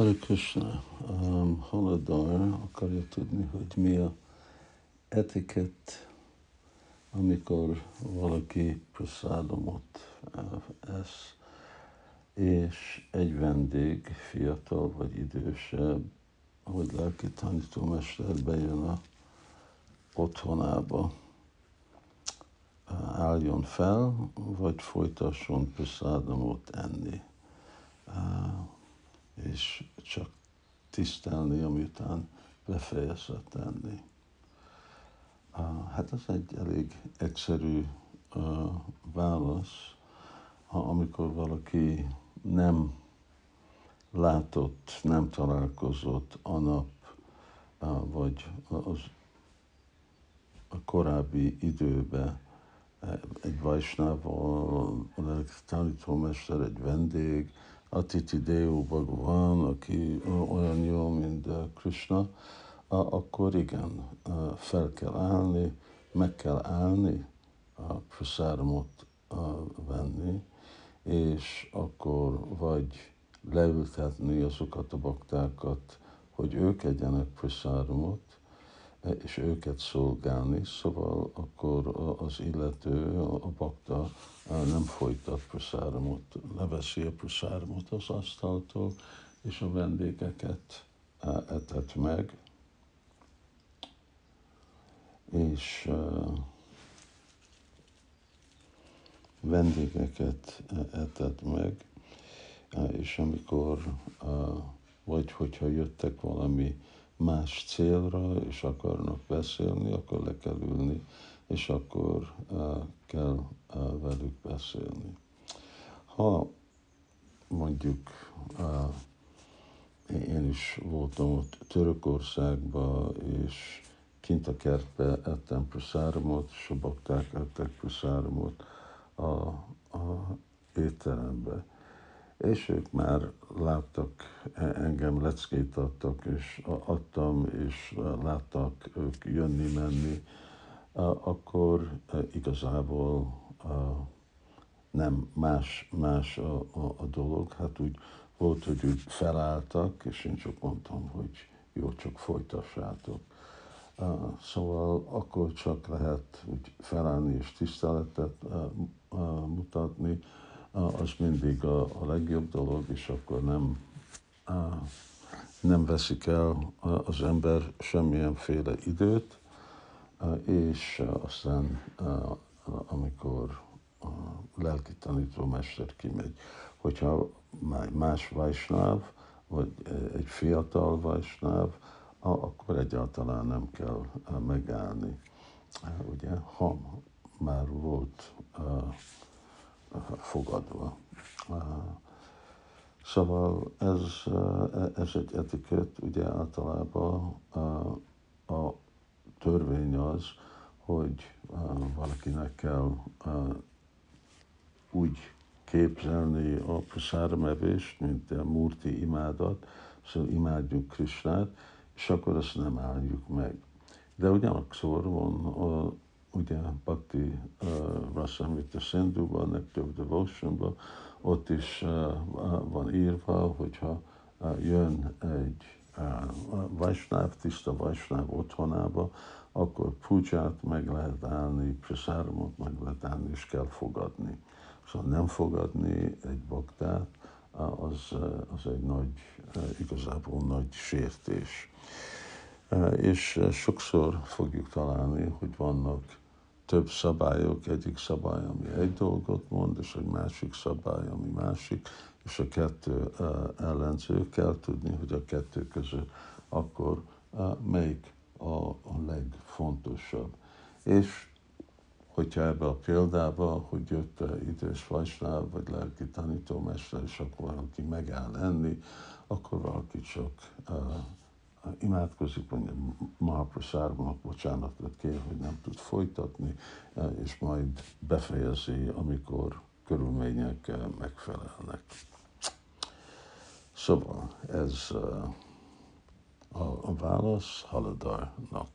Hare Krishna, um, Haladar akarja tudni, hogy mi a etikett, amikor valaki praszádomot uh, esz, és egy vendég, fiatal vagy idősebb, ahogy lelki tanítómester bejön a otthonába, uh, álljon fel, vagy folytasson praszádomot enni. És csak tisztelni, amitán befejezett tenni. Hát ez egy elég egyszerű válasz, amikor valaki nem látott, nem találkozott a nap, vagy az a korábbi időben egy vajsnával, a tanítómester, egy vendég, Atiti Deo Bhagavan, aki olyan jó, mint Krishna, akkor igen, fel kell állni, meg kell állni, a prasáramot venni, és akkor vagy leültetni azokat a baktákat, hogy ők egyenek prasáramot, és őket szolgálni, szóval akkor az illető, a bakta nem folytat prasáramot, leveszi a prasáramot az asztaltól, és a vendégeket etet meg, és vendégeket etet meg, és amikor, vagy hogyha jöttek valami más célra, és akarnak beszélni, akkor le kell ülni, és akkor uh, kell uh, velük beszélni. Ha mondjuk uh, én is voltam ott Törökországban, és kint a kertbe ettem praszáramot, és a bakták ettek praszáramot a, a étterembe és ők már láttak engem, leckét adtak, és adtam, és láttak ők jönni-menni, akkor igazából nem más, más a, a, a dolog. Hát úgy volt, hogy úgy felálltak, és én csak mondtam, hogy jó, csak folytassátok. Szóval akkor csak lehet úgy felállni és tiszteletet mutatni, az mindig a, a legjobb dolog, és akkor nem, nem veszik el az ember semmilyenféle időt, és aztán amikor a lelki tanítómester kimegy, hogyha más vajsnáv, vagy egy fiatal vajsnáv, akkor egyáltalán nem kell megállni. Ugye, ha már volt fogadva. Szóval ez, ez egy etikett, ugye általában a törvény az, hogy valakinek kell úgy képzelni a prasáramevést, mint a murti imádat, szóval imádjuk Krisnát, és akkor ezt nem álljuk meg. De ugyanakkor van a ugye Bhakti uh, Rasamrita Sindhuban, Nectar Devotionban, ott is uh, van írva, hogyha uh, jön egy uh, Vajsnáv, tiszta Vajsnáv otthonába, akkor puját meg lehet állni, prasáramot meg lehet állni, és kell fogadni. Szóval nem fogadni egy baktát, az, az egy nagy, igazából nagy sértés. És sokszor fogjuk találni, hogy vannak több szabályok, egyik szabály, ami egy dolgot mond, és egy másik szabály, ami másik, és a kettő ellenző kell tudni, hogy a kettő között akkor melyik a, a legfontosabb. És hogyha ebbe a példába, hogy jött idős vajsnáv, vagy lelki tanítómester, és akkor valaki megáll enni, akkor valaki csak imádkozik, mondja Mahaprasárnak bocsánatot kér, hogy nem tud folytatni, és majd befejezi, amikor körülmények megfelelnek. Szóval ez a, a válasz Haladarnak.